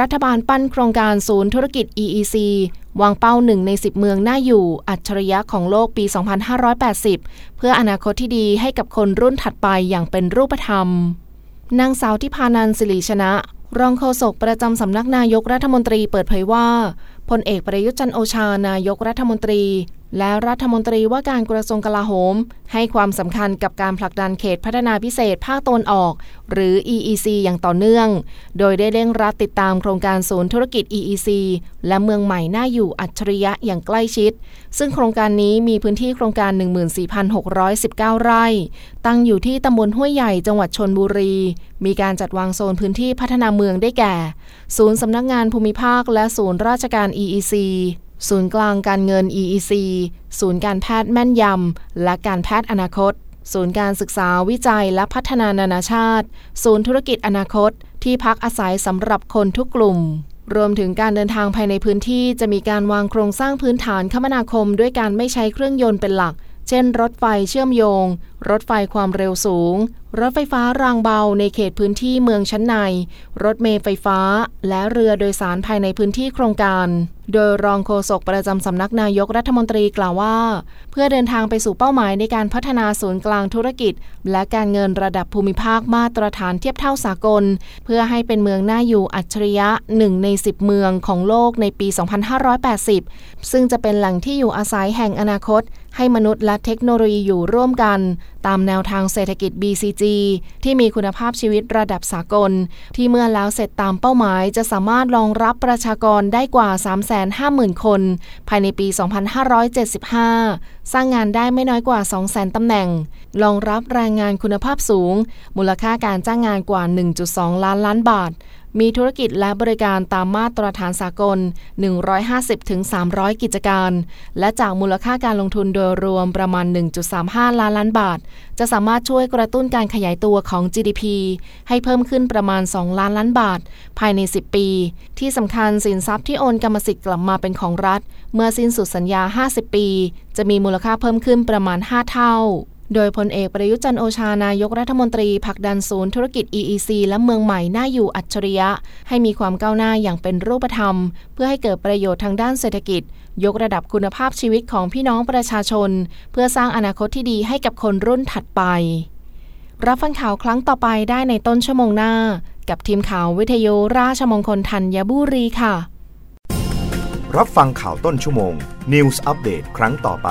รัฐบาลปั้นโครงการศูนย์ธุรกิจ EEC วางเป้าหนึ่งใน 10 เมืองน่าอยู่ อัจฉริยะของโลกปี 2580 เพื่ออนาคตที่ดีให้กับคนรุ่นถัดไปอย่างเป็นรูปธรรม นางสาวทิพานันสิริชนะ รองโฆษกประจำสำนักนายกรัฐมนตรีเปิดเผยว่าพลเอกประยุทธ์จันโอชานายกรัฐมนตรี และรัฐมนตรีว่าการกระทรวงกลาโหม ให้ความสำคัญกับการผลักดันเขตพัฒนาพิเศษภาคตะวันออก หรือ EEC อย่างต่อเนื่อง โดยได้เร่งรัดติดตามโครงการศูนย์ธุรกิจ EEC และเมืองใหม่น่าอยู่อัจฉริยะอย่างใกล้ชิด ซึ่งโครงการนี้มีพื้นที่โครงการ 14,619 ไร่ ตั้งอยู่ที่ตำบลห้วยใหญ่จังหวัดชนบุรี มีการจัดวางโซนพื้นที่พัฒนาเมืองได้แก่ ศูนย์สำนักงานภูมิภาคและศูนย์ราชการ EEC ศูนย์กลางการเงิน EEC ศูนย์การแพทย์แม่นยำ และการแพทย์อนาคต ศูนย์การศึกษาวิจัยและพัฒนานานาชาติ ศูนย์ธุรกิจอนาคต ที่พักอาศัยสำหรับคนทุกกลุ่ม รวมถึงการเดินทางภายในพื้นที่จะมีการวางโครงสร้างพื้นฐานคมนาคม ด้วยการไม่ใช้เครื่องยนต์เป็นหลัก เช่น รถไฟเชื่อมโยง รถไฟความเร็วสูง รถไฟฟ้ารางเบาในเขตพื้นที่เมืองชั้นใน รถเมล์ไฟฟ้า และเรือโดยสารภายในพื้นที่โครงการ โดยรองโฆษกประจำสำนักนายกรัฐมนตรีกล่าวว่า เพื่อเดินทางไปสู่เป้าหมายในการพัฒนาศูนย์กลางธุรกิจ และการเงินระดับภูมิภาคมาตรฐานเทียบเท่าสากล เพื่อให้เป็นเมืองน่าอยู่อัจฉริยะหนึ่งใน 10 เมืองของโลกในปี 2580 ซึ่งจะเป็นแหล่งที่อยู่อาศัยแห่งอนาคต ให้มนุษย์และเทคโนโลยีอยู่ร่วมกัน ตามแนวทางเศรษฐกิจ BCG ที่มีคุณภาพชีวิตระดับสากล ที่เมื่อแล้วเสร็จตามเป้าหมาย จะสามารถรองรับประชากรได้กว่า 350,000 คน ภายในปี 2575 สร้างงานได้ไม่น้อยกว่า 200,000 ตำแหน่ง รองรับแรงงานคุณภาพสูง มูลค่าการจ้างงานกว่า 1.2 ล้านล้านบาท มีธุรกิจและบริการตามมาตรฐานสากล 150-300 กิจการ และจากมูลค่าการลงทุนโดยรวมประมาณ 1.35 ล้านล้านบาท จะสามารถช่วยกระตุ้นการขยายตัวของ GDP ให้เพิ่มขึ้นประมาณ 2 ล้านล้านบาท ภายใน 10 ปี ที่สำคัญสินทรัพย์ที่โอนกรรมสิทธิ์กลับมาเป็นของรัฐ เมื่อสิ้นสุดสัญญา 50 ปี จะมีมูลค่าเพิ่มขึ้นประมาณ 5 เท่า โดยพลเอกประยุจันโอชานายกรัฐมนตรีผลักดันศูนย์ธุรกิจ EEC และเมืองใหม่น่าอยู่อัจฉริยะ ให้มีความก้าวหน้าอย่างเป็นรูปธรรม เพื่อให้เกิดประโยชน์ทางด้านเศรษฐกิจ ยกระดับคุณภาพชีวิตของพี่น้องประชาชน เพื่อสร้างอนาคตที่ดีให้กับคนรุ่นถัดไป รับฟังข่าวครั้งต่อไปได้ในต้นชั่วโมงหน้า กับทีมข่าววิทยุราชมงคลธัญบุรีค่ะ รับฟังข่าวต้นชั่วโมง News อัปเดตครั้งต่อไป